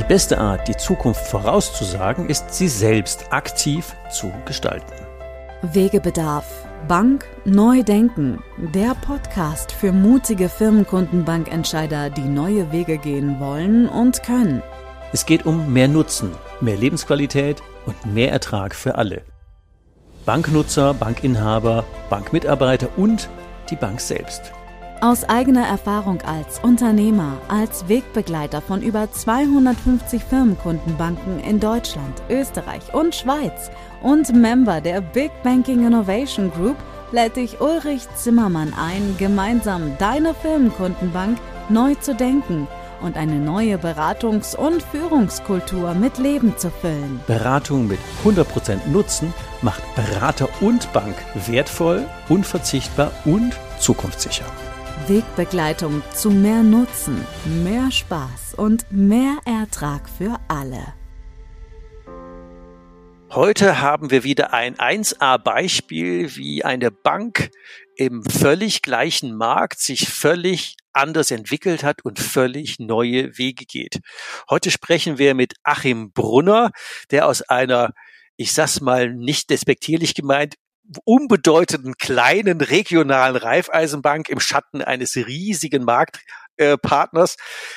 Die beste Art, die Zukunft vorauszusagen, ist, sie selbst aktiv zu gestalten. Wegebedarf. Bank neu denken. Der Podcast für mutige Firmenkundenbankentscheider, die neue Wege gehen wollen und können. Es geht um mehr Nutzen, mehr Lebensqualität und mehr Ertrag für alle. Banknutzer, Bankinhaber, Bankmitarbeiter und die Bank selbst. Aus eigener Erfahrung als Unternehmer, als Wegbegleiter von über 250 Firmenkundenbanken in Deutschland, Österreich und Schweiz und Member der Big Banking Innovation Group lädt dich Ulrich Zimmermann ein, gemeinsam deine Firmenkundenbank neu zu denken und eine neue Beratungs- und Führungskultur mit Leben zu füllen. Beratung mit 100% Nutzen macht Berater und Bank wertvoll, unverzichtbar und zukunftssicher. Wegbegleitung zu mehr Nutzen, mehr Spaß und mehr Ertrag für alle. Heute haben wir wieder ein 1A-Beispiel, wie eine Bank im völlig gleichen Markt sich völlig anders entwickelt hat und völlig neue Wege geht. Heute sprechen wir mit Achim Brunner, der aus einer ich sag's mal nicht despektierlich gemeint, unbedeutenden kleinen regionalen Raiffeisenbank im Schatten eines riesigen Marktpartners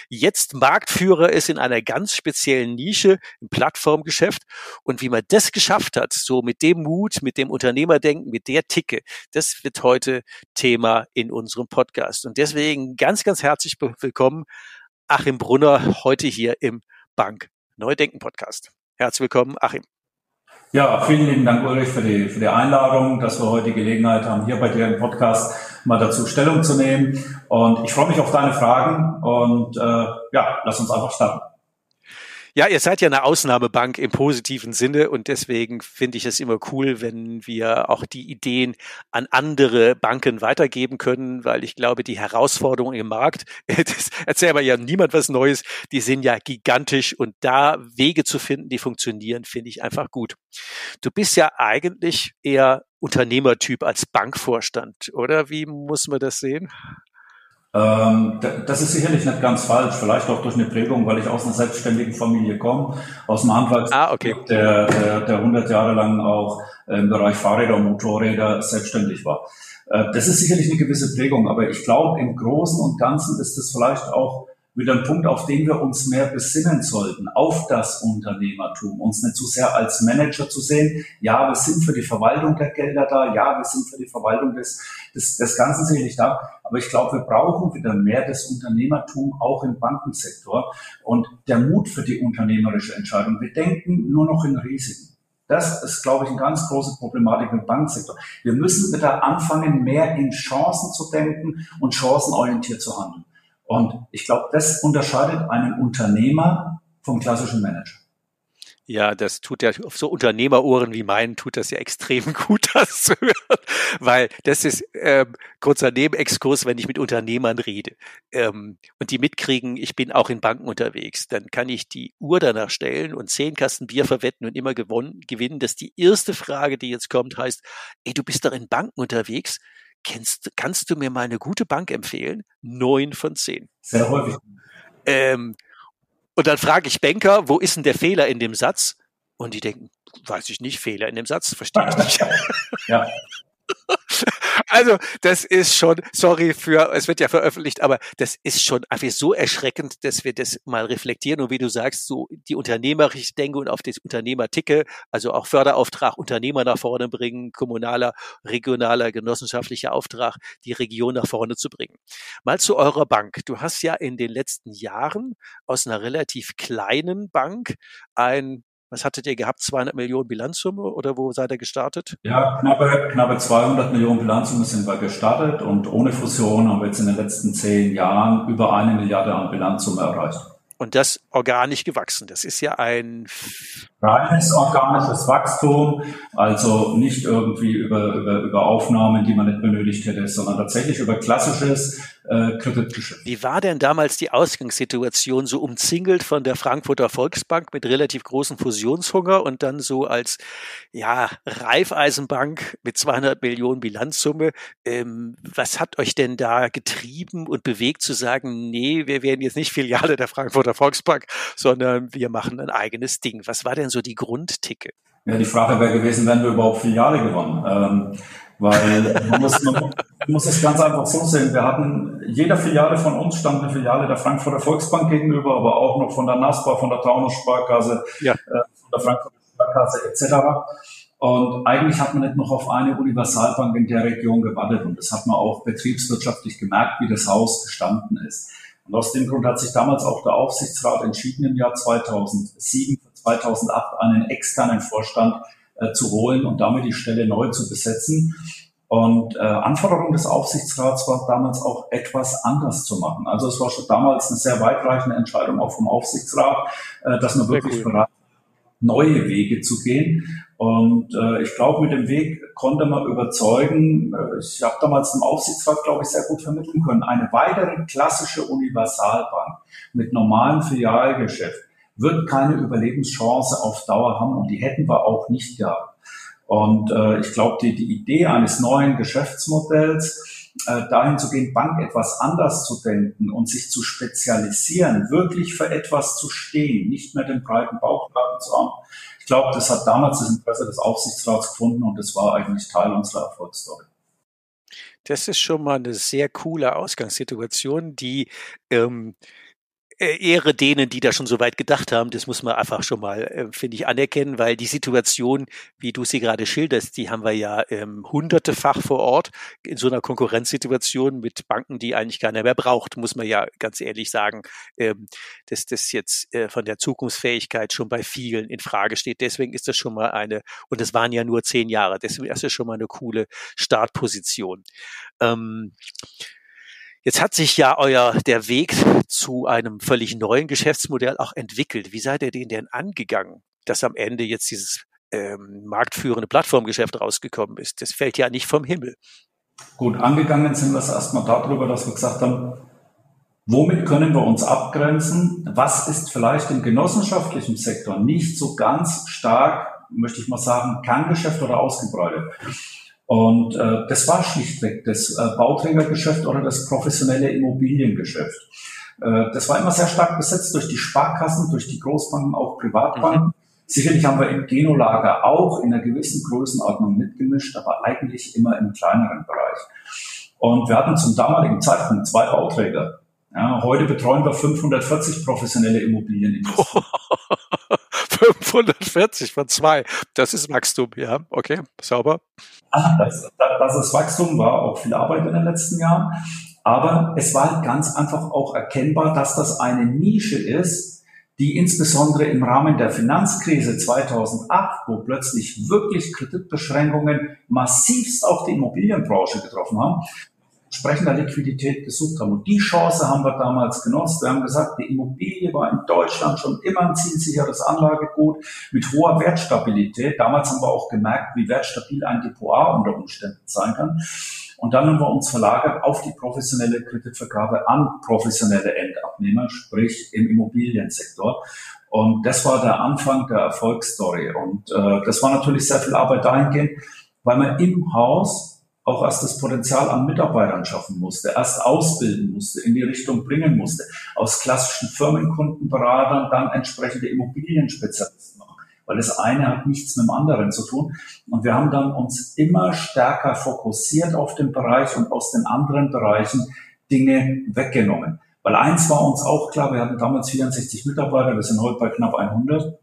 jetzt Marktführer ist in einer ganz speziellen Nische im Plattformgeschäft und wie man das geschafft hat, so mit dem Mut, mit dem Unternehmerdenken, mit der Ticke, das wird heute Thema in unserem Podcast und deswegen ganz, ganz herzlich willkommen Achim Brunner heute hier im Bank Neudenken Podcast. Herzlich willkommen, Achim. Ja, vielen lieben Dank, Ulrich, für die, für die Einladung, dass wir heute die Gelegenheit haben, hier bei dir im Podcast mal dazu Stellung zu nehmen. Und ich freue mich auf deine Fragen und äh, ja, lass uns einfach starten. Ja, ihr seid ja eine Ausnahmebank im positiven Sinne und deswegen finde ich es immer cool, wenn wir auch die Ideen an andere Banken weitergeben können, weil ich glaube, die Herausforderungen im Markt, das erzählt aber ja niemand was Neues, die sind ja gigantisch und da Wege zu finden, die funktionieren, finde ich einfach gut. Du bist ja eigentlich eher Unternehmertyp als Bankvorstand, oder? Wie muss man das sehen? Ähm, das ist sicherlich nicht ganz falsch, vielleicht auch durch eine Prägung, weil ich aus einer selbstständigen Familie komme, aus dem Handwerk, ah, okay. der, der, der 100 Jahre lang auch im Bereich Fahrräder und Motorräder selbstständig war. Äh, das ist sicherlich eine gewisse Prägung, aber ich glaube, im Großen und Ganzen ist es vielleicht auch wieder ein Punkt, auf den wir uns mehr besinnen sollten, auf das Unternehmertum, uns nicht zu sehr als Manager zu sehen. Ja, wir sind für die Verwaltung der Gelder da, ja, wir sind für die Verwaltung des, des, des Ganzen sicherlich da, aber ich glaube, wir brauchen wieder mehr das Unternehmertum auch im Bankensektor und der Mut für die unternehmerische Entscheidung. Wir denken nur noch in Risiken. Das ist, glaube ich, eine ganz große Problematik im Bankensektor. Wir müssen wieder anfangen, mehr in Chancen zu denken und chancenorientiert zu handeln. Und ich glaube, das unterscheidet einen Unternehmer vom klassischen Manager. Ja, das tut ja auf so Unternehmerohren wie meinen tut das ja extrem gut, das zu hören, weil das ist ähm, kurzer Nebenexkurs, wenn ich mit Unternehmern rede. Ähm, und die mitkriegen, ich bin auch in Banken unterwegs, dann kann ich die Uhr danach stellen und zehn Kasten Bier verwetten und immer gewonnen, gewinnen, dass die erste Frage, die jetzt kommt, heißt, ey, du bist doch in Banken unterwegs, Kennst, kannst du mir mal eine gute Bank empfehlen? Neun von zehn. Sehr häufig. Ähm, und dann frage ich Banker, wo ist denn der Fehler in dem Satz? Und die denken, weiß ich nicht, Fehler in dem Satz, verstehe ich nicht. ja. Also, das ist schon, sorry für, es wird ja veröffentlicht, aber das ist schon einfach so erschreckend, dass wir das mal reflektieren und wie du sagst, so die unternehmerische Denke und auf das Unternehmer ticke, also auch Förderauftrag Unternehmer nach vorne bringen, kommunaler, regionaler, genossenschaftlicher Auftrag, die Region nach vorne zu bringen. Mal zu eurer Bank. Du hast ja in den letzten Jahren aus einer relativ kleinen Bank ein was hattet ihr gehabt? 200 Millionen Bilanzsumme oder wo seid ihr gestartet? Ja, knappe, knappe 200 Millionen Bilanzsumme sind wir gestartet und ohne Fusion haben wir jetzt in den letzten zehn Jahren über eine Milliarde an Bilanzsumme erreicht. Und das organisch gewachsen. Das ist ja ein reines organisches Wachstum, also nicht irgendwie über, über, über Aufnahmen, die man nicht benötigt hätte, sondern tatsächlich über klassisches äh, Kreditgeschäft. Wie war denn damals die Ausgangssituation so umzingelt von der Frankfurter Volksbank mit relativ großem Fusionshunger und dann so als ja Raiffeisenbank mit 200 Millionen Bilanzsumme? Ähm, was hat euch denn da getrieben und bewegt zu sagen, nee, wir werden jetzt nicht Filiale der Frankfurter Volksbank, sondern wir machen ein eigenes Ding? Was war denn so die Grundticke? Ja, die Frage wäre gewesen, wenn wir überhaupt Filiale gewonnen. Ähm, weil man muss, man muss es ganz einfach so sehen. Wir hatten, jeder Filiale von uns stand eine Filiale der Frankfurter Volksbank gegenüber, aber auch noch von der NASPA, von der Taunus Sparkasse, ja. äh, von der Frankfurter Sparkasse etc. Und eigentlich hat man nicht noch auf eine Universalbank in der Region gewartet. Und das hat man auch betriebswirtschaftlich gemerkt, wie das Haus gestanden ist. Und aus dem Grund hat sich damals auch der Aufsichtsrat entschieden, im Jahr 2007 2008 einen externen Vorstand äh, zu holen und damit die Stelle neu zu besetzen. Und äh, Anforderung des Aufsichtsrats war damals auch etwas anders zu machen. Also es war schon damals eine sehr weitreichende Entscheidung auch vom Aufsichtsrat, äh, dass man wirklich cool. bereit neue Wege zu gehen. Und äh, ich glaube, mit dem Weg konnte man überzeugen, äh, ich habe damals dem Aufsichtsrat, glaube ich, sehr gut vermitteln können, eine weitere klassische Universalbank mit normalem Filialgeschäft wird keine Überlebenschance auf Dauer haben und die hätten wir auch nicht gehabt. Und äh, ich glaube, die, die Idee eines neuen Geschäftsmodells, äh, dahin zu gehen, Bank etwas anders zu denken und sich zu spezialisieren, wirklich für etwas zu stehen, nicht mehr den breiten Bauchladen zu haben. Ich glaube, das hat damals das Interesse des Aufsichtsrats gefunden und das war eigentlich Teil unserer Erfolgsstory. Das ist schon mal eine sehr coole Ausgangssituation, die ähm, äh, Ehre denen, die da schon so weit gedacht haben. Das muss man einfach schon mal, äh, finde ich, anerkennen, weil die Situation, wie du sie gerade schilderst, die haben wir ja ähm, hundertefach vor Ort in so einer Konkurrenzsituation mit Banken, die eigentlich keiner mehr braucht, muss man ja ganz ehrlich sagen, ähm, dass das jetzt äh, von der Zukunftsfähigkeit schon bei vielen in Frage steht. Deswegen ist das schon mal eine, und das waren ja nur zehn Jahre, deswegen ist das schon mal eine coole Startposition. Ähm, Jetzt hat sich ja euer der Weg zu einem völlig neuen Geschäftsmodell auch entwickelt. Wie seid ihr den denn angegangen, dass am Ende jetzt dieses ähm, marktführende Plattformgeschäft rausgekommen ist? Das fällt ja nicht vom Himmel. Gut, angegangen sind wir es erstmal darüber, dass wir gesagt haben, womit können wir uns abgrenzen? Was ist vielleicht im genossenschaftlichen Sektor nicht so ganz stark, möchte ich mal sagen, Kerngeschäft oder ausgebreitet? Und äh, das war schlichtweg das äh, Bauträgergeschäft oder das professionelle Immobiliengeschäft. Äh, das war immer sehr stark besetzt durch die Sparkassen, durch die Großbanken, auch Privatbanken. Mhm. Sicherlich haben wir im Genolager auch in einer gewissen Größenordnung mitgemischt, aber eigentlich immer im kleineren Bereich. Und wir hatten zum damaligen Zeitpunkt zwei Bauträger. Ja, heute betreuen wir 540 professionelle Immobilien. 540 von zwei. Das ist Wachstum, ja. Okay, sauber. Ah, das, das ist Wachstum, war auch viel Arbeit in den letzten Jahren. Aber es war halt ganz einfach auch erkennbar, dass das eine Nische ist, die insbesondere im Rahmen der Finanzkrise 2008, wo plötzlich wirklich Kreditbeschränkungen massivst auch die Immobilienbranche getroffen haben, entsprechender Liquidität gesucht haben. Und die Chance haben wir damals genutzt. Wir haben gesagt, die Immobilie war in Deutschland schon immer ein zielsicheres Anlagegut mit hoher Wertstabilität. Damals haben wir auch gemerkt, wie wertstabil ein Depot A unter Umständen sein kann. Und dann haben wir uns verlagert auf die professionelle Kreditvergabe an professionelle Endabnehmer, sprich im Immobiliensektor. Und das war der Anfang der Erfolgsstory. Und äh, das war natürlich sehr viel Arbeit dahingehend, weil man im Haus auch erst das Potenzial an Mitarbeitern schaffen musste, erst ausbilden musste, in die Richtung bringen musste, aus klassischen Firmenkundenberatern dann entsprechende Immobilienspezialisten machen, weil das eine hat nichts mit dem anderen zu tun. Und wir haben dann uns immer stärker fokussiert auf den Bereich und aus den anderen Bereichen Dinge weggenommen. Weil eins war uns auch klar, wir hatten damals 64 Mitarbeiter, wir sind heute bei knapp 100.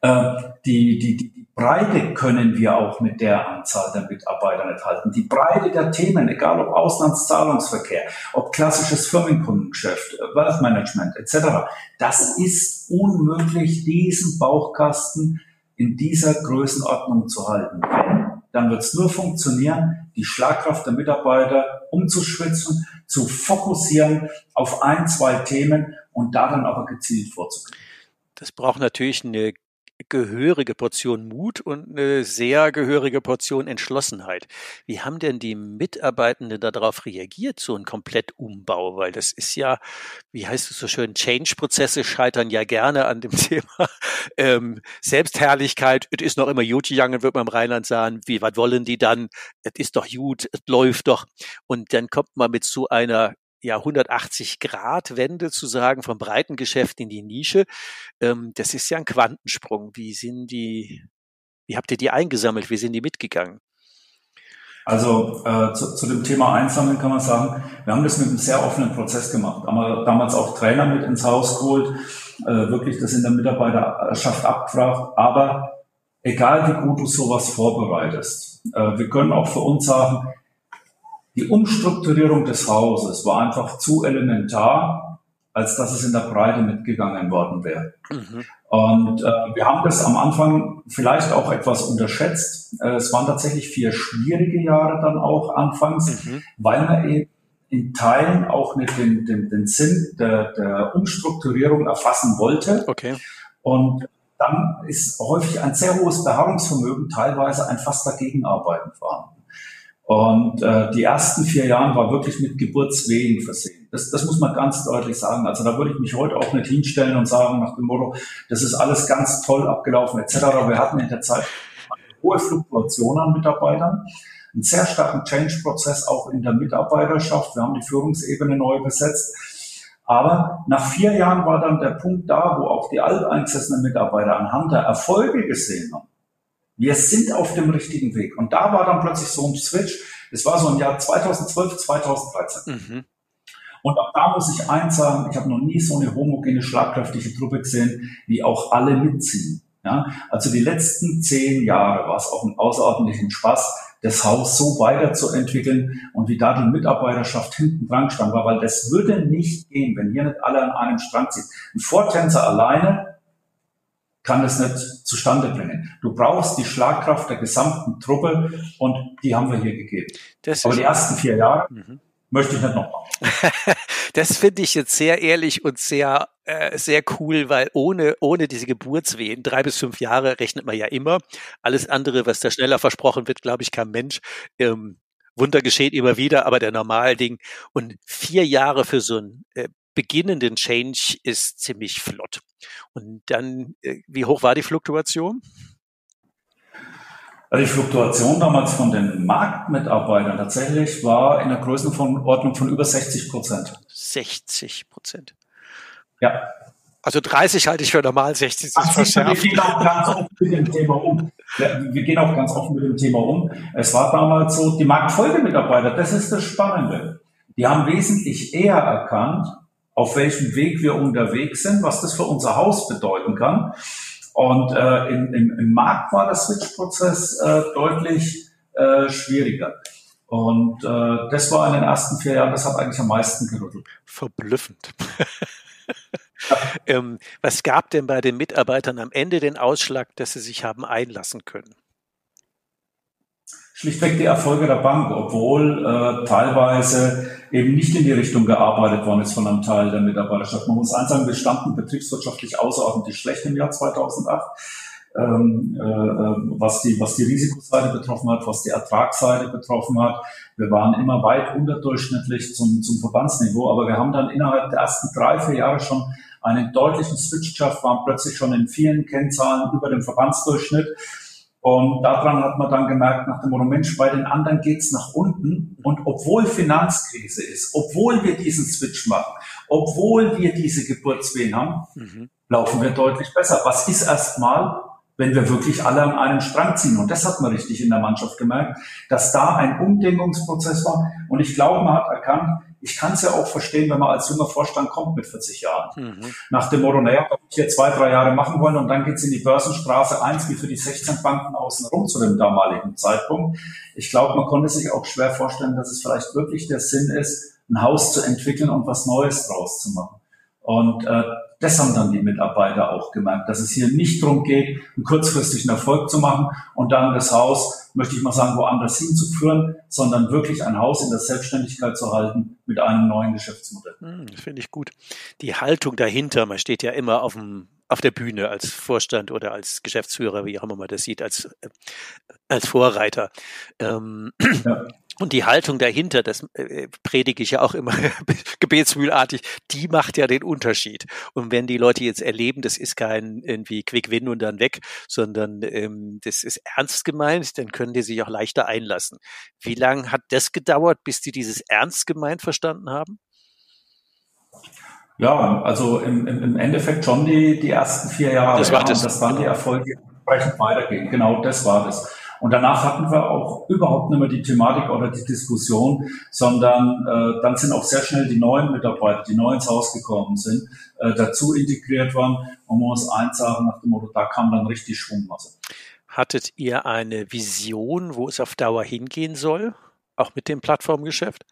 Äh, die, die, die Breite können wir auch mit der Anzahl der Mitarbeiter nicht halten. Die Breite der Themen, egal ob Auslandszahlungsverkehr, ob klassisches Firmenkundengeschäft, Wealth Management etc., das ist unmöglich, diesen Bauchkasten in dieser Größenordnung zu halten. Wenn, dann wird es nur funktionieren, die Schlagkraft der Mitarbeiter umzuschwitzen, zu fokussieren auf ein, zwei Themen und darin aber gezielt vorzugehen. Das braucht natürlich eine gehörige Portion Mut und eine sehr gehörige Portion Entschlossenheit. Wie haben denn die Mitarbeitenden darauf reagiert, so ein Komplettumbau? Weil das ist ja, wie heißt es so schön, Change-Prozesse scheitern ja gerne an dem Thema ähm, Selbstherrlichkeit. Es ist noch immer gut gegangen, wird man im Rheinland sagen. Wie, was wollen die dann? Es ist doch gut, es läuft doch. Und dann kommt man mit so einer ja 180 Grad Wende zu sagen vom breiten Geschäft in die Nische. Ähm, das ist ja ein Quantensprung. Wie sind die, wie habt ihr die eingesammelt? Wie sind die mitgegangen? Also äh, zu, zu dem Thema Einsammeln kann man sagen, wir haben das mit einem sehr offenen Prozess gemacht. Haben wir damals auch Trainer mit ins Haus geholt, äh, wirklich das in der Mitarbeiterschaft abgefragt. Aber egal wie gut du sowas vorbereitest, äh, wir können auch für uns sagen, die Umstrukturierung des Hauses war einfach zu elementar, als dass es in der Breite mitgegangen worden wäre. Mhm. Und äh, wir haben das am Anfang vielleicht auch etwas unterschätzt. Äh, es waren tatsächlich vier schwierige Jahre dann auch anfangs, mhm. weil man eben in Teilen auch nicht den, den, den Sinn der, der Umstrukturierung erfassen wollte. Okay. Und dann ist häufig ein sehr hohes Beharrungsvermögen, teilweise ein fast Dagegenarbeiten vorhanden. Und äh, die ersten vier Jahre war wirklich mit Geburtswehen versehen. Das, das muss man ganz deutlich sagen. Also da würde ich mich heute auch nicht hinstellen und sagen nach dem Motto, das ist alles ganz toll abgelaufen etc. Wir hatten in der Zeit eine hohe Fluktuation an Mitarbeitern, einen sehr starken Change-Prozess auch in der Mitarbeiterschaft. Wir haben die Führungsebene neu besetzt. Aber nach vier Jahren war dann der Punkt da, wo auch die alteingesessenen Mitarbeiter anhand der Erfolge gesehen haben, wir sind auf dem richtigen Weg. Und da war dann plötzlich so ein Switch. Es war so im Jahr 2012, 2013. Mhm. Und auch da muss ich eins sagen, ich habe noch nie so eine homogene, schlagkräftige Truppe gesehen, die auch alle mitziehen. Ja, also die letzten zehn Jahre war es auch ein außerordentlichen Spaß, das Haus so weiterzuentwickeln und wie da die Mitarbeiterschaft hinten dran stand war, weil das würde nicht gehen, wenn hier nicht alle an einem Strang ziehen. Ein Vortänzer alleine kann es nicht zustande bringen. Du brauchst die Schlagkraft der gesamten Truppe und die haben wir hier gegeben. Das Aber die ersten vier Jahre mhm. möchte ich nicht noch machen. das finde ich jetzt sehr ehrlich und sehr äh, sehr cool, weil ohne ohne diese Geburtswehen drei bis fünf Jahre rechnet man ja immer. Alles andere, was da schneller versprochen wird, glaube ich, kein Mensch. Ähm, Wunder geschieht immer wieder, aber der Normalding und vier Jahre für so ein äh, beginnenden Change ist ziemlich flott. Und dann, äh, wie hoch war die Fluktuation? Also die Fluktuation damals von den Marktmitarbeitern tatsächlich war in der Größenordnung von über 60 Prozent. 60 Prozent. Ja. Also 30 halte ich für normal, 60 ist Ach, verschärft. Wir gehen auch ganz offen mit dem Thema um. Wir gehen auch ganz offen mit dem Thema um. Es war damals so, die Marktfolgemitarbeiter, das ist das Spannende. Die haben wesentlich eher erkannt, auf welchem Weg wir unterwegs sind, was das für unser Haus bedeuten kann. Und äh, im, im, im Markt war der Switch-Prozess äh, deutlich äh, schwieriger. Und äh, das war in den ersten vier Jahren, das hat eigentlich am meisten gerüttelt. Verblüffend. ähm, was gab denn bei den Mitarbeitern am Ende den Ausschlag, dass sie sich haben einlassen können? Schlichtweg die Erfolge der Bank, obwohl äh, teilweise eben nicht in die Richtung gearbeitet worden ist von einem Teil der Mitarbeiterschaft. Man muss eins sagen, wir standen betriebswirtschaftlich außerordentlich schlecht im Jahr 2008. Ähm, äh, was die was die Risikoseite betroffen hat, was die Ertragsseite betroffen hat. Wir waren immer weit unterdurchschnittlich zum, zum Verbandsniveau, aber wir haben dann innerhalb der ersten drei, vier Jahre schon einen deutlichen Switch geschafft, waren plötzlich schon in vielen Kennzahlen über dem Verbandsdurchschnitt und daran hat man dann gemerkt, nach dem Mensch, bei den anderen geht's nach unten. Und obwohl Finanzkrise ist, obwohl wir diesen Switch machen, obwohl wir diese Geburtswehen haben, mhm. laufen wir deutlich besser. Was ist erstmal, wenn wir wirklich alle an einem Strang ziehen? Und das hat man richtig in der Mannschaft gemerkt, dass da ein Umdenkungsprozess war. Und ich glaube, man hat erkannt, ich kann es ja auch verstehen, wenn man als junger Vorstand kommt mit 40 Jahren. Mhm. Nach dem Motto, naja, ich hier zwei, drei Jahre machen wollen und dann geht's in die Börsenstraße eins wie für die 16 Banken außenrum zu dem damaligen Zeitpunkt. Ich glaube, man konnte sich auch schwer vorstellen, dass es vielleicht wirklich der Sinn ist, ein Haus zu entwickeln und was Neues draus zu machen. Und äh, das haben dann die Mitarbeiter auch gemerkt, dass es hier nicht darum geht, einen kurzfristigen Erfolg zu machen und dann das Haus, möchte ich mal sagen, woanders hinzuführen, sondern wirklich ein Haus in der Selbstständigkeit zu halten mit einem neuen Geschäftsmodell. Hm, Finde ich gut. Die Haltung dahinter, man steht ja immer auf dem auf der Bühne als Vorstand oder als Geschäftsführer, wie auch immer man das sieht, als, äh, als Vorreiter. Ähm, ja. Und die Haltung dahinter, das äh, predige ich ja auch immer gebetsmühlartig, die macht ja den Unterschied. Und wenn die Leute jetzt erleben, das ist kein irgendwie Quick-Win und dann weg, sondern ähm, das ist ernst gemeint, dann können die sich auch leichter einlassen. Wie lange hat das gedauert, bis die dieses ernst gemeint verstanden haben? Ja, also im, im Endeffekt schon die, die ersten vier Jahre. Das war das. Das waren die Erfolge, die entsprechend weitergehen. Genau, das war das. Und danach hatten wir auch überhaupt nicht mehr die Thematik oder die Diskussion, sondern äh, dann sind auch sehr schnell die neuen Mitarbeiter, die neu ins Haus gekommen sind, äh, dazu integriert worden. Und man muss eins sagen, nach dem Motto, da kam dann richtig Schwungmasse. Hattet ihr eine Vision, wo es auf Dauer hingehen soll, auch mit dem Plattformgeschäft?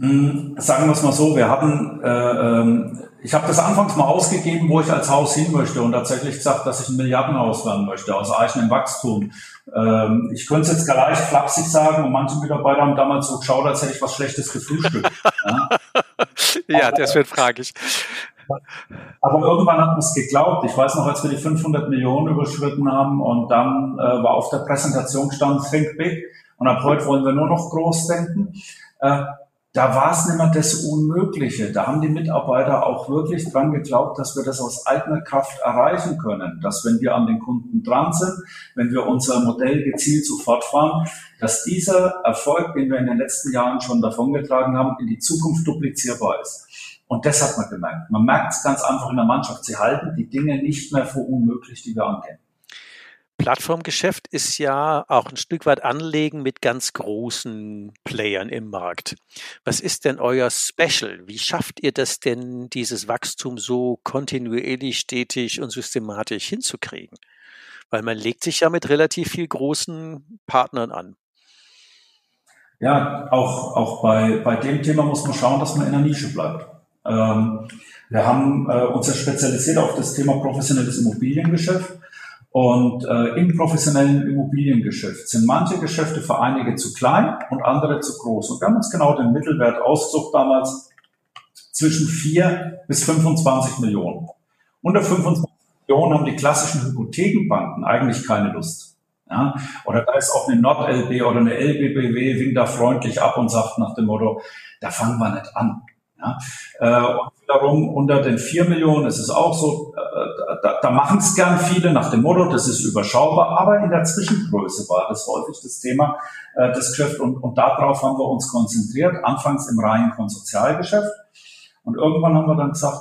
Hm, sagen wir es mal so, wir hatten, äh, ähm, ich habe das anfangs mal ausgegeben, wo ich als Haus hin möchte und tatsächlich gesagt, dass ich ein Milliardenhaus werden möchte, aus eigenem Wachstum. Ähm, ich könnte es jetzt gleich flapsig sagen und manche Mitarbeiter haben damals so geschaut, als hätte ich was Schlechtes gefrühstückt. ja, ja das wird fraglich. Aber irgendwann hat man es geglaubt. Ich weiß noch, als wir die 500 Millionen überschritten haben und dann äh, war auf der Präsentation stand Think Big und ab heute wollen wir nur noch groß denken. Äh, da war es nicht mehr das Unmögliche. Da haben die Mitarbeiter auch wirklich dran geglaubt, dass wir das aus eigener Kraft erreichen können. Dass wenn wir an den Kunden dran sind, wenn wir unser Modell gezielt sofort fahren, dass dieser Erfolg, den wir in den letzten Jahren schon davongetragen haben, in die Zukunft duplizierbar ist. Und das hat man gemerkt. Man merkt es ganz einfach in der Mannschaft. Sie halten die Dinge nicht mehr für unmöglich, die wir angehen. Plattformgeschäft ist ja auch ein Stück weit Anlegen mit ganz großen Playern im Markt. Was ist denn euer Special? Wie schafft ihr das denn, dieses Wachstum so kontinuierlich, stetig und systematisch hinzukriegen? Weil man legt sich ja mit relativ viel großen Partnern an. Ja, auch, auch bei, bei dem Thema muss man schauen, dass man in der Nische bleibt. Ähm, wir haben äh, uns ja spezialisiert auf das Thema professionelles Immobiliengeschäft. Und äh, im professionellen Immobiliengeschäft sind manche Geschäfte für einige zu klein und andere zu groß. Und wir haben uns genau den Mittelwert ausgesucht damals zwischen 4 bis 25 Millionen. Unter 25 Millionen haben die klassischen Hypothekenbanken eigentlich keine Lust. Ja? Oder da ist auch eine NordLB oder eine LBBW, winkt da freundlich ab und sagt nach dem Motto, da fangen wir nicht an. Ja? Äh, und wiederum unter den vier Millionen ist es auch so, äh, da, da machen es gern viele nach dem Motto, das ist überschaubar, aber in der Zwischengröße war das häufig das Thema äh, des Geschäfts und, und darauf haben wir uns konzentriert, anfangs im reinen Konsortialgeschäft und irgendwann haben wir dann gesagt,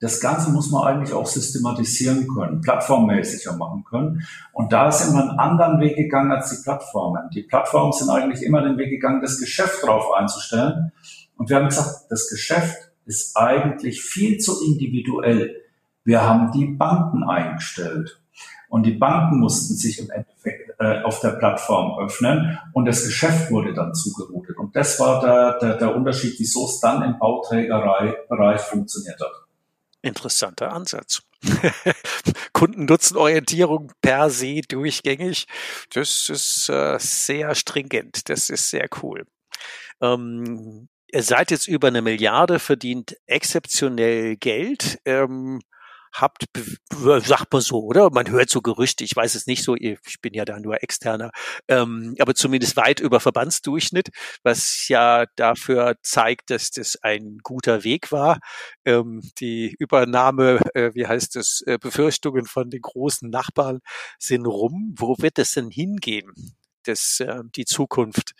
das Ganze muss man eigentlich auch systematisieren können, plattformmäßiger machen können. Und da sind wir einen anderen Weg gegangen als die Plattformen. Die Plattformen sind eigentlich immer den Weg gegangen, das Geschäft drauf einzustellen. Und wir haben gesagt, das Geschäft ist eigentlich viel zu individuell. Wir haben die Banken eingestellt. Und die Banken mussten sich im Endeffekt äh, auf der Plattform öffnen und das Geschäft wurde dann zugeroutet. Und das war der, der, der Unterschied, wieso es dann im Bauträgerbereich funktioniert hat. Interessanter Ansatz. Kundennutzenorientierung per se durchgängig. Das ist äh, sehr stringent. Das ist sehr cool. Ähm, ihr seid jetzt über eine Milliarde, verdient exzeptionell Geld. Ähm, habt, sagt man so, oder? Man hört so Gerüchte, ich weiß es nicht so, ich bin ja da nur externer, ähm, aber zumindest weit über Verbandsdurchschnitt, was ja dafür zeigt, dass das ein guter Weg war. Ähm, die Übernahme, äh, wie heißt es, äh, Befürchtungen von den großen Nachbarn sind rum. Wo wird es denn hingehen, das, äh, die Zukunft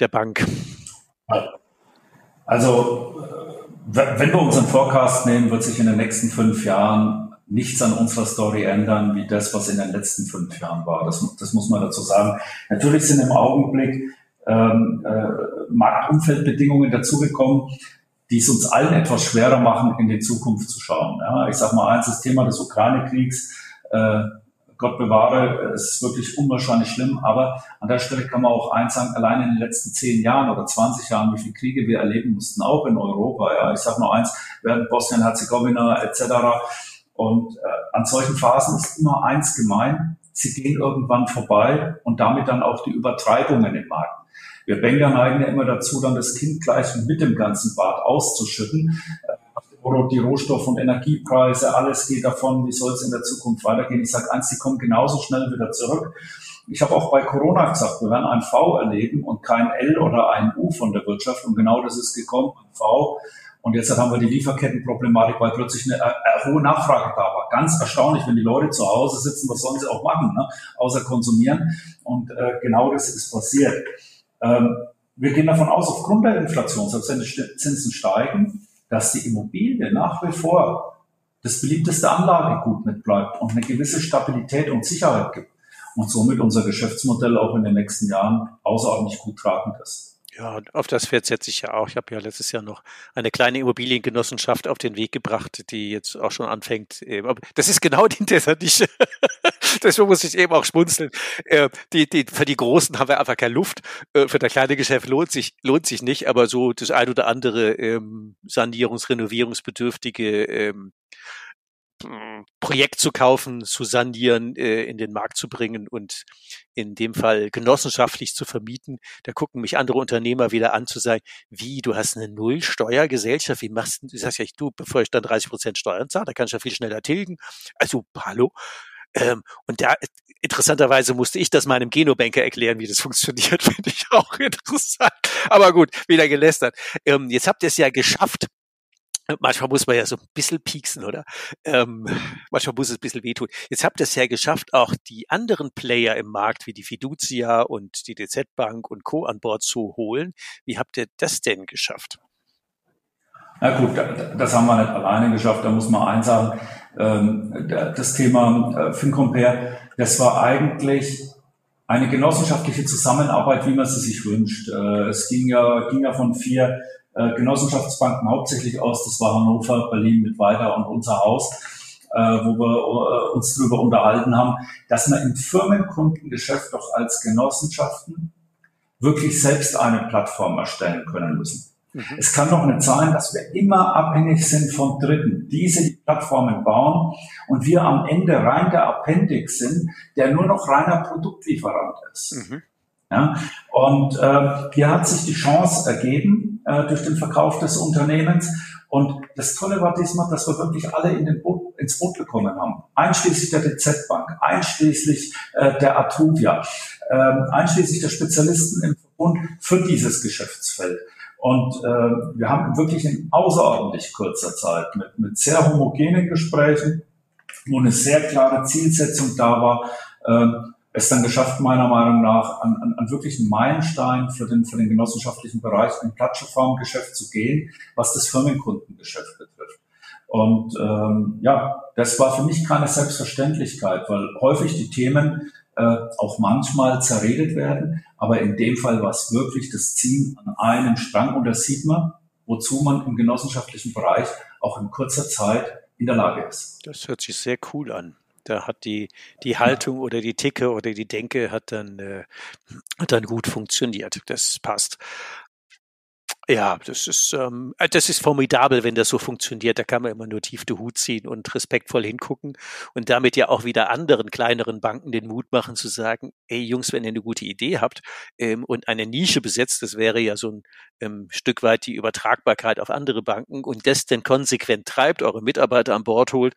der Bank? Also, äh, wenn wir unseren Forecast nehmen, wird sich in den nächsten fünf Jahren nichts an unserer Story ändern, wie das, was in den letzten fünf Jahren war. Das, das muss man dazu sagen. Natürlich sind im Augenblick ähm, äh, Marktumfeldbedingungen dazugekommen, die es uns allen etwas schwerer machen, in die Zukunft zu schauen. Ja, ich sage mal eins, das Thema des Ukraine-Kriegs äh, Gott bewahre, es ist wirklich unwahrscheinlich schlimm. Aber an der Stelle kann man auch eins sagen, allein in den letzten zehn Jahren oder 20 Jahren, wie viele Kriege wir erleben mussten, auch in Europa. Ja, ich sage nur eins, während Bosnien-Herzegowina etc. Und äh, an solchen Phasen ist immer eins gemein, sie gehen irgendwann vorbei und damit dann auch die Übertreibungen im Markt. Wir Banker neigen ja immer dazu, dann das Kind gleich mit dem ganzen Bad auszuschütten. Die Rohstoff- und Energiepreise, alles geht davon, wie soll es in der Zukunft weitergehen. Ich sage eins, die kommen genauso schnell wieder zurück. Ich habe auch bei Corona gesagt, wir werden ein V erleben und kein L oder ein U von der Wirtschaft. Und genau das ist gekommen, ein V. Und jetzt haben wir die Lieferkettenproblematik, weil plötzlich eine äh, hohe Nachfrage da war. Ganz erstaunlich, wenn die Leute zu Hause sitzen, was sollen sie auch machen, ne? außer konsumieren. Und äh, genau das ist passiert. Ähm, wir gehen davon aus, aufgrund der Inflation, selbst wenn die Zinsen steigen, dass die Immobilie nach wie vor das beliebteste Anlagegut mit und eine gewisse Stabilität und Sicherheit gibt und somit unser Geschäftsmodell auch in den nächsten Jahren außerordentlich gut tragend ist. Ja, auf das Pferd setze ich ja auch. Ich habe ja letztes Jahr noch eine kleine Immobiliengenossenschaft auf den Weg gebracht, die jetzt auch schon anfängt. Das ist genau die dieser Nische. Deswegen muss ich eben auch schmunzeln. Äh, die, die, für die Großen haben wir einfach keine Luft. Äh, für das kleine Geschäft lohnt sich, lohnt sich nicht. Aber so das ein oder andere ähm, Sanierungs-, Renovierungsbedürftige ähm, Projekt zu kaufen, zu sanieren, äh, in den Markt zu bringen und in dem Fall genossenschaftlich zu vermieten. Da gucken mich andere Unternehmer wieder an zu sagen, wie, du hast eine Nullsteuergesellschaft, wie machst du, sagst ja, du, bevor ich dann 30 Prozent Steuern zahle, da kannst du ja viel schneller tilgen. Also, hallo. Ähm, und da, interessanterweise musste ich das meinem Genobanker erklären, wie das funktioniert, finde ich auch interessant. Aber gut, wieder gelästert. Ähm, jetzt habt ihr es ja geschafft, Manchmal muss man ja so ein bisschen pieksen, oder? Ähm, manchmal muss es ein bisschen wehtun. Jetzt habt ihr es ja geschafft, auch die anderen Player im Markt, wie die Fiducia und die DZ Bank und Co. an Bord zu holen. Wie habt ihr das denn geschafft? Na gut, das haben wir nicht alleine geschafft. Da muss man eins sagen, das Thema äh, FinCompare, das war eigentlich eine genossenschaftliche Zusammenarbeit, wie man sie sich wünscht. Äh, es ging ja, ging ja von vier äh, Genossenschaftsbanken hauptsächlich aus. Das war Hannover, Berlin mit weiter und unser Haus, wo wir uns darüber unterhalten haben, dass man im Firmenkundengeschäft doch als Genossenschaften wirklich selbst eine Plattform erstellen können müssen. Mhm. Es kann doch nicht sein, dass wir immer abhängig sind von Dritten, diese die Plattformen bauen und wir am Ende rein der Appendix sind, der nur noch reiner Produktlieferant ist. Mhm. Ja? Und äh, hier hat sich die Chance ergeben äh, durch den Verkauf des Unternehmens. Und das Tolle war diesmal, dass wir wirklich alle in den Boot, ins Boot bekommen haben. Einschließlich der DZ Bank, einschließlich äh, der Atuvia, äh, einschließlich der Spezialisten im Verbund für dieses Geschäftsfeld. Und äh, wir haben wirklich in außerordentlich kurzer Zeit mit, mit sehr homogenen Gesprächen, wo eine sehr klare Zielsetzung da war, äh, es dann geschafft, meiner Meinung nach, an, an, an wirklichen Meilenstein für den, für den genossenschaftlichen Bereich im Plattformgeschäft zu gehen, was das Firmenkundengeschäft betrifft. Und ähm, ja, das war für mich keine Selbstverständlichkeit, weil häufig die Themen äh, auch manchmal zerredet werden, aber in dem Fall war es wirklich das Ziehen an einem Strang und das sieht man, wozu man im genossenschaftlichen Bereich auch in kurzer Zeit in der Lage ist. Das hört sich sehr cool an. Da hat die, die Haltung oder die Ticke oder die Denke hat dann, äh, hat dann gut funktioniert. Das passt. Ja, das ist, ähm, äh, das ist formidabel, wenn das so funktioniert. Da kann man immer nur tief den Hut ziehen und respektvoll hingucken und damit ja auch wieder anderen kleineren Banken den Mut machen zu sagen, ey Jungs, wenn ihr eine gute Idee habt ähm, und eine Nische besetzt, das wäre ja so ein ähm, Stück weit die Übertragbarkeit auf andere Banken und das denn konsequent treibt, eure Mitarbeiter an Bord holt,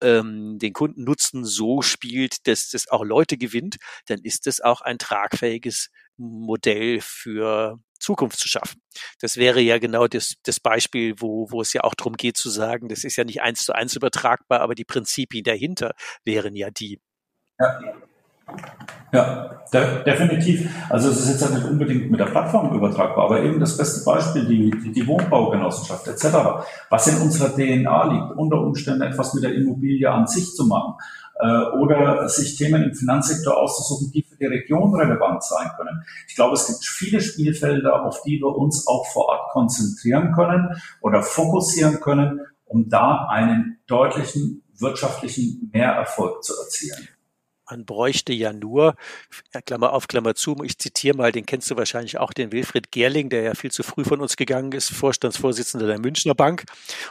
ähm, den Kundennutzen so spielt, dass das auch Leute gewinnt, dann ist das auch ein tragfähiges Modell für Zukunft zu schaffen. Das wäre ja genau das, das Beispiel, wo, wo es ja auch darum geht zu sagen, das ist ja nicht eins zu eins übertragbar, aber die Prinzipien dahinter wären ja die. Ja. Ja, de definitiv. Also es ist jetzt nicht unbedingt mit der Plattform übertragbar, aber eben das beste Beispiel, die, die, die Wohnbaugenossenschaft etc., was in unserer DNA liegt, unter Umständen etwas mit der Immobilie an sich zu machen äh, oder sich Themen im Finanzsektor auszusuchen, die für die Region relevant sein können. Ich glaube, es gibt viele Spielfelder, auf die wir uns auch vor Ort konzentrieren können oder fokussieren können, um da einen deutlichen wirtschaftlichen Mehrerfolg zu erzielen man bräuchte ja nur, Klammer auf, Klammer zu, ich zitiere mal, den kennst du wahrscheinlich auch, den Wilfried Gerling, der ja viel zu früh von uns gegangen ist, Vorstandsvorsitzender der Münchner Bank.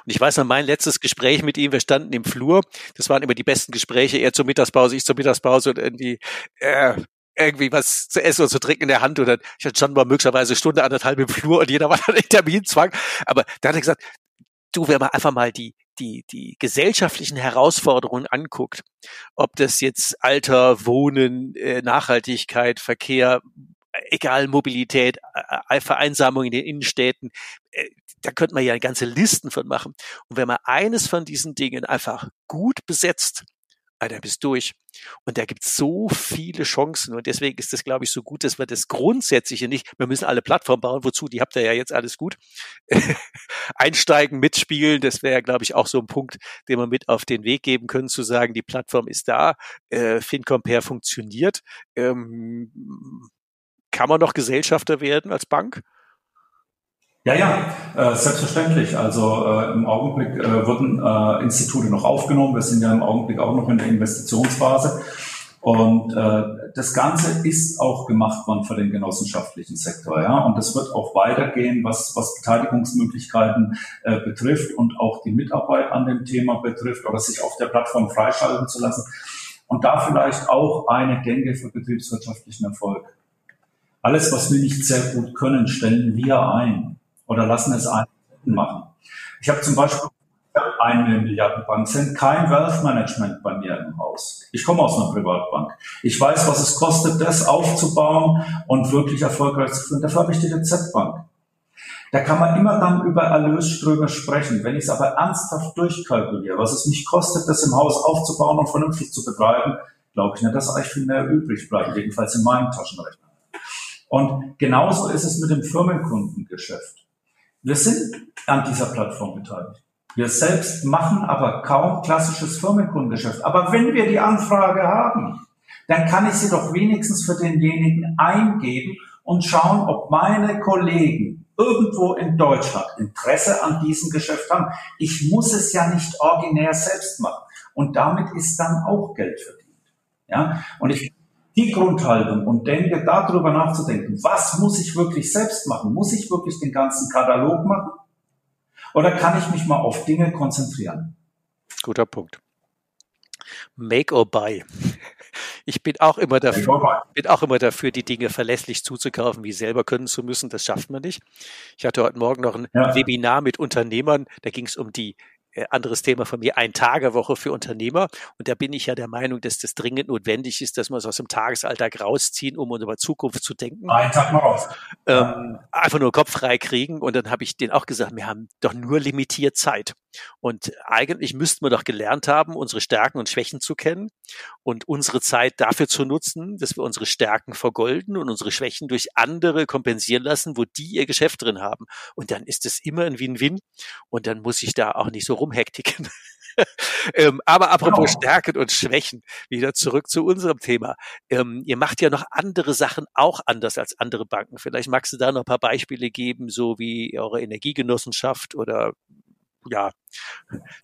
Und ich weiß noch, mein letztes Gespräch mit ihm, wir standen im Flur, das waren immer die besten Gespräche, er zur Mittagspause, ich zur Mittagspause und irgendwie, äh, irgendwie was zu essen und zu trinken in der Hand oder ich hatte schon mal möglicherweise Stunde, anderthalb im Flur und jeder war dann in Terminzwang. Aber da hat er gesagt, du, wenn man einfach mal die, die, die gesellschaftlichen Herausforderungen anguckt, ob das jetzt Alter, Wohnen, äh, Nachhaltigkeit, Verkehr, egal Mobilität, Vereinsamung in den Innenstädten, äh, da könnte man ja ganze Listen von machen. Und wenn man eines von diesen Dingen einfach gut besetzt, Alter, bist durch. Und da gibt es so viele Chancen. Und deswegen ist das, glaube ich, so gut, dass wir das Grundsätzliche nicht, wir müssen alle Plattformen bauen, wozu, die habt ihr ja jetzt alles gut. Einsteigen, mitspielen, das wäre, glaube ich, auch so ein Punkt, den wir mit auf den Weg geben können, zu sagen, die Plattform ist da, äh, FinCompare funktioniert. Ähm, kann man noch Gesellschafter werden als Bank? Ja, ja, äh, selbstverständlich. Also äh, im Augenblick äh, wurden äh, Institute noch aufgenommen. Wir sind ja im Augenblick auch noch in der Investitionsphase. Und äh, das Ganze ist auch gemacht worden für den genossenschaftlichen Sektor, ja. Und das wird auch weitergehen, was, was Beteiligungsmöglichkeiten äh, betrifft und auch die Mitarbeit an dem Thema betrifft oder sich auf der Plattform freischalten zu lassen. Und da vielleicht auch eine Denke für betriebswirtschaftlichen Erfolg. Alles, was wir nicht sehr gut können, stellen wir ein oder lassen es einen machen. Ich habe zum Beispiel eine Milliardenbank, sind kein Wealth Management bei mir im Haus. Ich komme aus einer Privatbank. Ich weiß, was es kostet, das aufzubauen und wirklich erfolgreich zu führen. Dafür habe ich die Rezeptbank. Da kann man immer dann über Erlösströme sprechen. Wenn ich es aber ernsthaft durchkalkuliere, was es mich kostet, das im Haus aufzubauen und vernünftig zu betreiben, glaube ich nicht, dass eigentlich viel mehr übrig bleibt, jedenfalls in meinem Taschenrechner. Und genauso ist es mit dem Firmenkundengeschäft. Wir sind an dieser Plattform beteiligt. Wir selbst machen aber kaum klassisches Firmenkundengeschäft. Aber wenn wir die Anfrage haben, dann kann ich sie doch wenigstens für denjenigen eingeben und schauen, ob meine Kollegen irgendwo in Deutschland Interesse an diesem Geschäft haben. Ich muss es ja nicht originär selbst machen. Und damit ist dann auch Geld verdient. Ja, und ich die Grundhaltung und denke, darüber nachzudenken, was muss ich wirklich selbst machen? Muss ich wirklich den ganzen Katalog machen? Oder kann ich mich mal auf Dinge konzentrieren? Guter Punkt. Make or buy. Ich bin auch immer dafür, bin auch immer dafür, die Dinge verlässlich zuzukaufen, wie selber können zu müssen. Das schafft man nicht. Ich hatte heute Morgen noch ein ja. Webinar mit Unternehmern. Da ging es um die anderes Thema von mir, ein Tagewoche für Unternehmer. Und da bin ich ja der Meinung, dass das dringend notwendig ist, dass wir es aus dem Tagesalltag rausziehen, um über Zukunft zu denken. Ein Tag mal raus. Ähm, einfach nur Kopf frei kriegen. Und dann habe ich denen auch gesagt, wir haben doch nur limitiert Zeit. Und eigentlich müssten wir doch gelernt haben, unsere Stärken und Schwächen zu kennen und unsere Zeit dafür zu nutzen, dass wir unsere Stärken vergolden und unsere Schwächen durch andere kompensieren lassen, wo die ihr Geschäft drin haben. Und dann ist es immer ein Win-Win. Und dann muss ich da auch nicht so rumhektiken. ähm, aber apropos genau. Stärken und Schwächen, wieder zurück zu unserem Thema. Ähm, ihr macht ja noch andere Sachen auch anders als andere Banken. Vielleicht magst du da noch ein paar Beispiele geben, so wie eure Energiegenossenschaft oder ja,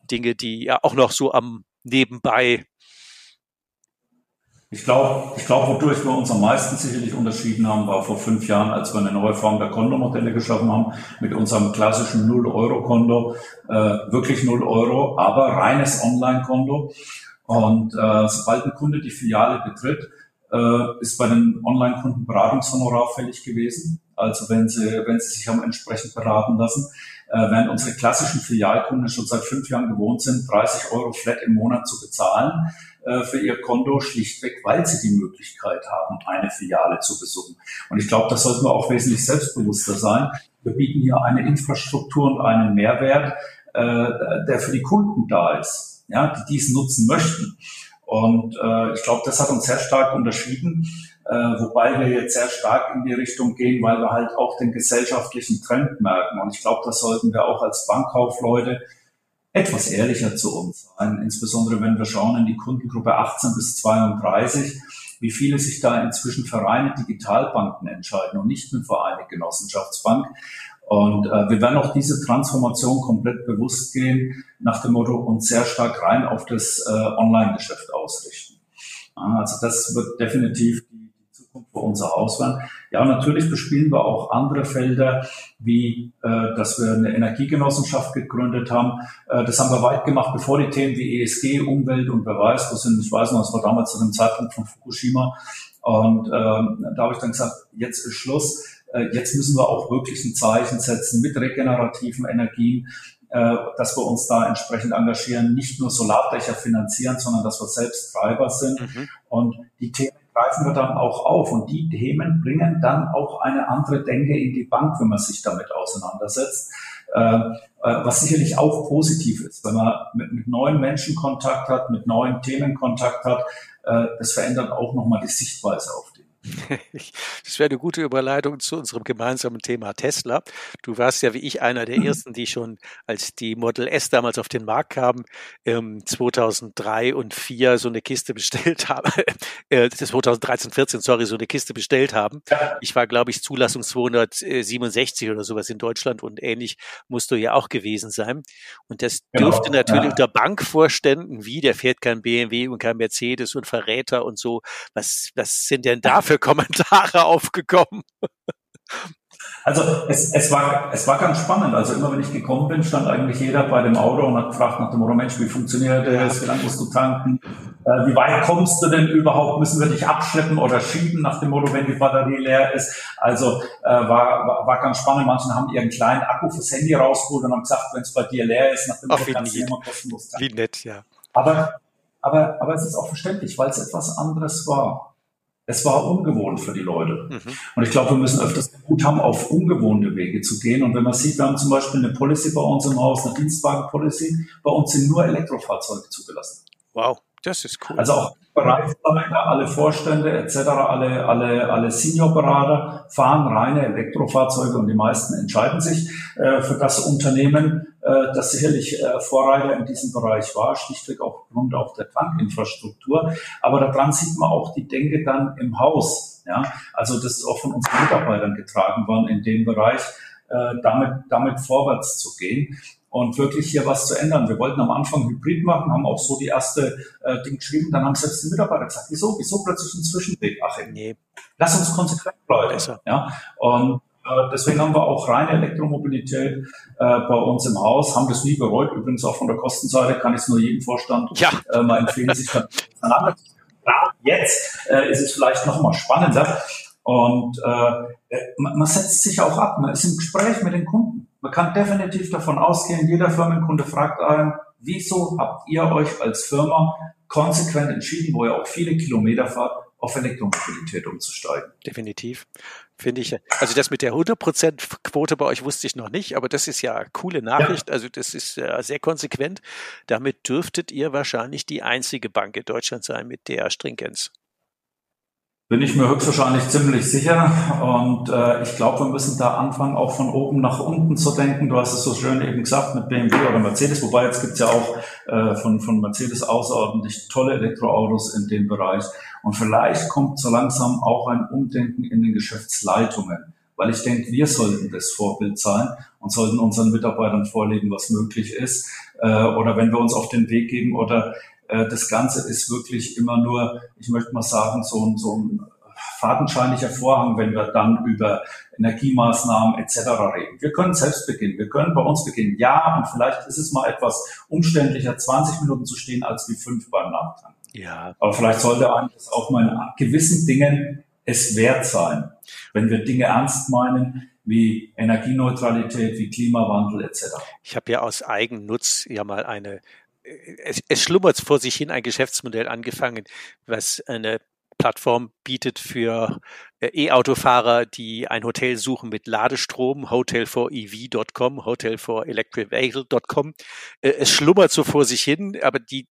Dinge, die ja auch noch so am Nebenbei ich glaube, ich glaube, wodurch wir uns am meisten sicherlich unterschieden haben, war vor fünf Jahren, als wir eine neue Form der Kondomodelle geschaffen haben, mit unserem klassischen Null-Euro-Konto, äh, wirklich Null Euro, aber reines Online-Konto. Und äh, sobald ein Kunde die Filiale betritt, äh, ist bei den Online-Kunden Beratungshonorar fällig gewesen. Also wenn sie, wenn sie sich haben entsprechend beraten lassen, äh, während unsere klassischen Filialkunden schon seit fünf Jahren gewohnt sind, 30 Euro flat im Monat zu bezahlen, äh, für ihr Konto schlichtweg, weil sie die Möglichkeit haben, eine Filiale zu besuchen. Und ich glaube, das sollten wir auch wesentlich selbstbewusster sein. Wir bieten hier eine Infrastruktur und einen Mehrwert, äh, der für die Kunden da ist, ja, die dies nutzen möchten. Und äh, ich glaube, das hat uns sehr stark unterschieden, äh, wobei wir jetzt sehr stark in die Richtung gehen, weil wir halt auch den gesellschaftlichen Trend merken. Und ich glaube, das sollten wir auch als Bankkaufleute etwas ehrlicher zu uns sein, insbesondere wenn wir schauen in die Kundengruppe 18 bis 32, wie viele sich da inzwischen für reine Digitalbanken entscheiden und nicht mehr für eine Genossenschaftsbank. Und äh, wir werden auch diese Transformation komplett bewusst gehen, nach dem Motto und sehr stark rein auf das äh, Online-Geschäft ausrichten. Also das wird definitiv die Zukunft für unser Haus. Ja, natürlich bespielen wir auch andere Felder, wie äh, dass wir eine Energiegenossenschaft gegründet haben. Äh, das haben wir weit gemacht, bevor die Themen wie ESG, Umwelt und wer weiß, was sind, ich weiß noch, das war damals zu dem Zeitpunkt von Fukushima. Und äh, da habe ich dann gesagt, jetzt ist Schluss. Äh, jetzt müssen wir auch wirklich ein Zeichen setzen mit regenerativen Energien äh, dass wir uns da entsprechend engagieren, nicht nur Solardächer finanzieren, sondern dass wir selbst Treiber sind. Mhm. Und die Themen greifen wir dann auch auf. Und die Themen bringen dann auch eine andere Denke in die Bank, wenn man sich damit auseinandersetzt. Äh, äh, was sicherlich auch positiv ist, wenn man mit, mit neuen Menschen Kontakt hat, mit neuen Themen Kontakt hat, äh, das verändert auch nochmal die Sichtweise auf. Das wäre eine gute Überleitung zu unserem gemeinsamen Thema Tesla. Du warst ja wie ich einer der mhm. ersten, die schon, als die Model S damals auf den Markt kam, 2003 ähm, und 4 so eine Kiste bestellt haben, äh, 2013, 14, sorry, so eine Kiste bestellt haben. Ich war, glaube ich, Zulassung 267 oder sowas in Deutschland und ähnlich musst du ja auch gewesen sein. Und das genau, dürfte natürlich ja. unter Bankvorständen, wie der fährt kein BMW und kein Mercedes und Verräter und so, was, was sind denn da für Kommentare aufgekommen? Also es, es, war, es war ganz spannend. Also immer wenn ich gekommen bin, stand eigentlich jeder bei dem Auto und hat gefragt nach dem Motto, Mensch, wie funktioniert das? Wie lange musst du tanken? Äh, wie weit kommst du denn überhaupt? Müssen wir dich abschleppen oder schieben nach dem Motto, wenn die Batterie leer ist? Also äh, war, war, war ganz spannend. Manche haben ihren kleinen Akku fürs Handy rausgeholt und haben gesagt, wenn es bei dir leer ist, nach dem Motto, kannst du immer kostenlos tanken. Wie nett, ja. Aber, aber, aber es ist auch verständlich, weil es etwas anderes war es war ungewohnt für die Leute. Mhm. Und ich glaube, wir müssen öfters Mut haben, auf ungewohnte Wege zu gehen. Und wenn man sieht, wir haben zum Beispiel eine Policy bei uns im Haus, eine Dienstwagen-Policy, bei uns sind nur Elektrofahrzeuge zugelassen. Wow, das ist cool. Also auch Bereichsleiter, alle Vorstände etc., alle, alle, alle Seniorberater fahren reine Elektrofahrzeuge und die meisten entscheiden sich äh, für das Unternehmen, äh, das sicherlich äh, Vorreiter in diesem Bereich war, schlichtweg aufgrund auch der Tankinfrastruktur. Aber daran sieht man auch die Denke dann im Haus. Ja? Also das ist auch von unseren Mitarbeitern getragen worden in dem Bereich, äh, damit, damit vorwärts zu gehen und wirklich hier was zu ändern. Wir wollten am Anfang Hybrid machen, haben auch so die erste äh, Ding geschrieben, dann haben selbst die Mitarbeiter gesagt, wieso, wieso plötzlich ein Zwischenweg, Achim? Nee. Lass uns konsequent bleiben. Besser. Ja? Und äh, deswegen haben wir auch reine Elektromobilität äh, bei uns im Haus, haben das nie bereut. Übrigens auch von der Kostenseite kann ich es nur jedem Vorstand ja. äh, mal empfehlen, sich dann Klar, jetzt äh, ist es vielleicht noch mal spannender. Und äh, man, man setzt sich auch ab, man ist im Gespräch mit den Kunden. Man kann definitiv davon ausgehen, jeder Firmenkunde fragt einen, wieso habt ihr euch als Firma konsequent entschieden, wo ihr auch viele Kilometer fahrt, auf Elektromobilität umzusteigen? Definitiv. Finde ich. Also das mit der 100% Quote bei euch wusste ich noch nicht, aber das ist ja coole Nachricht. Ja. Also das ist äh, sehr konsequent. Damit dürftet ihr wahrscheinlich die einzige Bank in Deutschland sein mit der Stringenz. Bin ich mir höchstwahrscheinlich ziemlich sicher. Und äh, ich glaube, wir müssen da anfangen, auch von oben nach unten zu denken. Du hast es so schön eben gesagt mit BMW oder Mercedes, wobei jetzt gibt's ja auch äh, von, von Mercedes außerordentlich tolle Elektroautos in dem Bereich. Und vielleicht kommt so langsam auch ein Umdenken in den Geschäftsleitungen. Weil ich denke, wir sollten das Vorbild sein und sollten unseren Mitarbeitern vorlegen, was möglich ist. Äh, oder wenn wir uns auf den Weg geben oder das Ganze ist wirklich immer nur, ich möchte mal sagen, so ein, so ein fadenscheinlicher Vorhang, wenn wir dann über Energiemaßnahmen etc. reden. Wir können selbst beginnen. Wir können bei uns beginnen. Ja, und vielleicht ist es mal etwas umständlicher, 20 Minuten zu stehen, als wie fünf beim Nachtanken. Ja. Aber vielleicht sollte eigentlich auch mal in gewissen Dingen es wert sein, wenn wir Dinge ernst meinen, wie Energieneutralität, wie Klimawandel etc. Ich habe ja aus Eigennutz ja mal eine es, es schlummert vor sich hin ein Geschäftsmodell angefangen, was eine Plattform bietet für E-Autofahrer, die ein Hotel suchen mit Ladestrom, hotelforev.com, hotelforelectricvehicle.com. Äh, es schlummert so vor sich hin, aber die,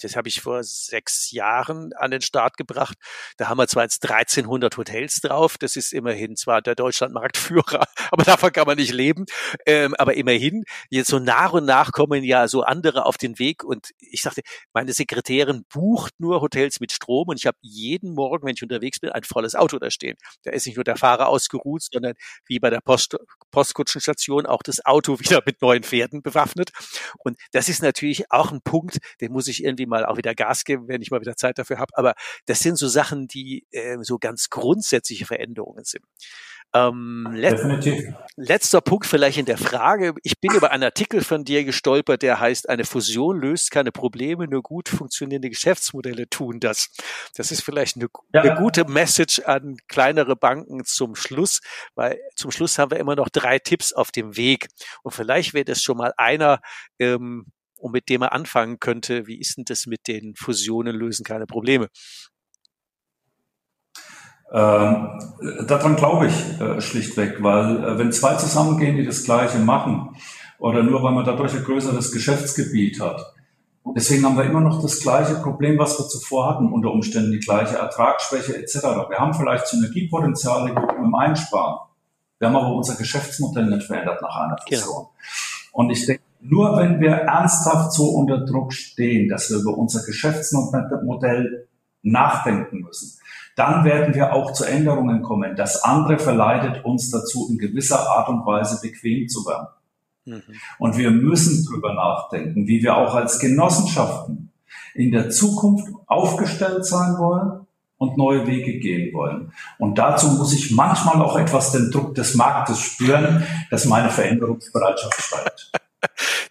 das habe ich vor sechs Jahren an den Start gebracht. Da haben wir zwar jetzt 1300 Hotels drauf, das ist immerhin zwar der Deutschlandmarktführer, aber davon kann man nicht leben. Ähm, aber immerhin, jetzt so nach und nach kommen ja so andere auf den Weg und ich sagte, meine Sekretärin bucht nur Hotels mit Strom und ich habe jeden Morgen, wenn ich unterwegs bin, ein volles Auto da stehen. Da ist nicht nur der Fahrer ausgeruht, sondern wie bei der Post, Postkutschenstation auch das Auto wieder mit neuen Pferden bewaffnet. Und das ist natürlich auch ein Punkt, den muss ich irgendwie mal auch wieder Gas geben, wenn ich mal wieder Zeit dafür habe. Aber das sind so Sachen, die äh, so ganz grundsätzliche Veränderungen sind. Ähm, Definitiv. Letzter Punkt vielleicht in der Frage. Ich bin über einen Artikel von dir gestolpert, der heißt, eine Fusion löst keine Probleme, nur gut funktionierende Geschäftsmodelle tun das. Das ist vielleicht eine, ja. eine gute Message an kleinere Banken zum Schluss, weil zum Schluss haben wir immer noch drei Tipps auf dem Weg. Und vielleicht wäre das schon mal einer, ähm, und mit dem er anfangen könnte. Wie ist denn das mit den Fusionen lösen keine Probleme? Ähm, daran glaube ich äh, schlichtweg, weil äh, wenn zwei zusammengehen, die das Gleiche machen, oder nur weil man dadurch ein größeres Geschäftsgebiet hat, deswegen haben wir immer noch das gleiche Problem, was wir zuvor hatten, unter Umständen die gleiche Ertragsschwäche etc. Wir haben vielleicht Synergiepotenziale im Einsparen. Wir haben aber unser Geschäftsmodell nicht verändert nach einer genau. Fusion. Genau. Und ich denke, nur wenn wir ernsthaft so unter Druck stehen, dass wir über unser Geschäftsmodell nachdenken müssen, dann werden wir auch zu Änderungen kommen. Das andere verleitet uns dazu, in gewisser Art und Weise bequem zu werden. Mhm. Und wir müssen drüber nachdenken, wie wir auch als Genossenschaften in der Zukunft aufgestellt sein wollen und neue Wege gehen wollen. Und dazu muss ich manchmal auch etwas den Druck des Marktes spüren, dass meine Veränderungsbereitschaft steigt.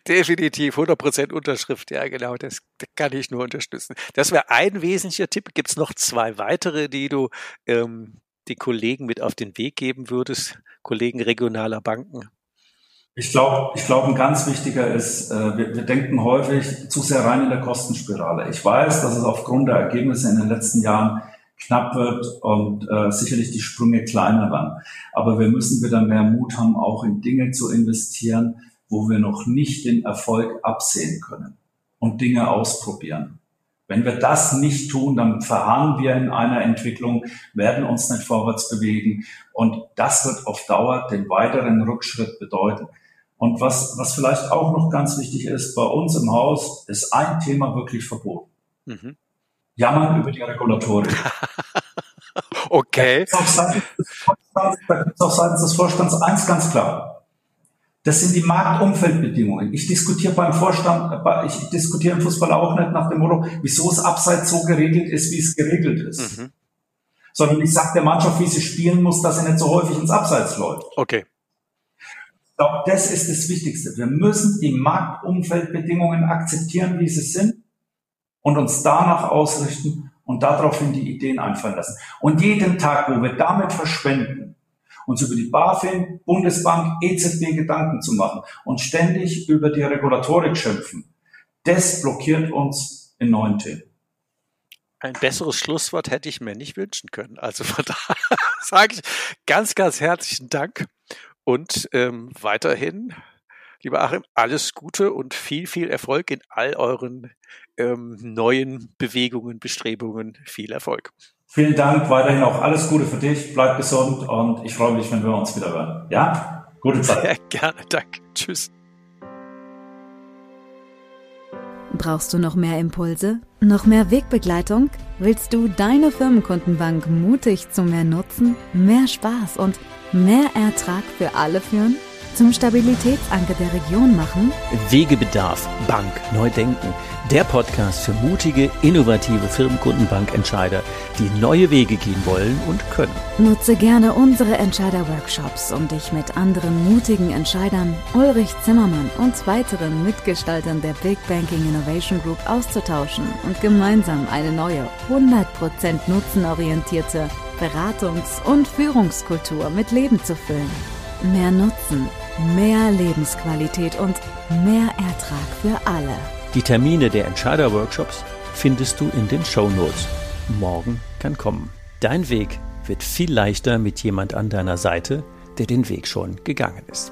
Definitiv, 100% Unterschrift, ja genau, das, das kann ich nur unterstützen. Das wäre ein wesentlicher Tipp. Gibt es noch zwei weitere, die du ähm, den Kollegen mit auf den Weg geben würdest, Kollegen regionaler Banken? Ich glaube, ich glaube, ein ganz wichtiger ist, äh, wir, wir denken häufig zu sehr rein in der Kostenspirale. Ich weiß, dass es aufgrund der Ergebnisse in den letzten Jahren knapp wird und äh, sicherlich die Sprünge kleiner werden. Aber wir müssen wieder mehr Mut haben, auch in Dinge zu investieren, wo wir noch nicht den Erfolg absehen können und Dinge ausprobieren. Wenn wir das nicht tun, dann verharren wir in einer Entwicklung, werden uns nicht vorwärts bewegen und das wird auf Dauer den weiteren Rückschritt bedeuten. Und was, was vielleicht auch noch ganz wichtig ist, bei uns im Haus ist ein Thema wirklich verboten. Mhm. Jammern über die Regulatorik. okay. Da gibt es auch seitens des Vorstands eins ganz klar. Das sind die Marktumfeldbedingungen. Ich diskutiere beim Vorstand, ich diskutiere im Fußball auch nicht nach dem Motto, wieso es abseits so geregelt ist, wie es geregelt ist. Mhm. Sondern ich sage der Mannschaft, wie sie spielen muss, dass sie nicht so häufig ins Abseits läuft. Okay. Ich glaube, das ist das Wichtigste. Wir müssen die Marktumfeldbedingungen akzeptieren, wie sie sind und uns danach ausrichten und daraufhin die Ideen einfallen lassen. Und jeden Tag, wo wir damit verschwenden, uns über die BaFin, Bundesbank, EZB Gedanken zu machen und ständig über die Regulatorik schimpfen. Das blockiert uns in neuen Themen. Ein besseres Schlusswort hätte ich mir nicht wünschen können. Also von daher sage ich ganz, ganz herzlichen Dank und ähm, weiterhin, lieber Achim, alles Gute und viel, viel Erfolg in all euren ähm, neuen Bewegungen, Bestrebungen. Viel Erfolg. Vielen Dank, weiterhin auch alles Gute für dich, bleib gesund und ich freue mich, wenn wir uns wieder hören. Ja? Gute Zeit. Ja, gerne, danke. Tschüss. Brauchst du noch mehr Impulse? Noch mehr Wegbegleitung? Willst du deine Firmenkundenbank mutig zu mehr Nutzen, mehr Spaß und mehr Ertrag für alle führen? Zum Stabilitätsanker der Region machen? Wegebedarf, Bank, neu denken der Podcast für mutige, innovative Firmenkundenbankentscheider, die neue Wege gehen wollen und können. Nutze gerne unsere Entscheider-Workshops, um dich mit anderen mutigen Entscheidern, Ulrich Zimmermann und weiteren Mitgestaltern der Big Banking Innovation Group auszutauschen und gemeinsam eine neue, 100% nutzenorientierte Beratungs- und Führungskultur mit Leben zu füllen. Mehr Nutzen, mehr Lebensqualität und mehr Ertrag für alle. Die Termine der Entscheider-Workshops findest du in den Show Notes. Morgen kann kommen. Dein Weg wird viel leichter mit jemand an deiner Seite, der den Weg schon gegangen ist.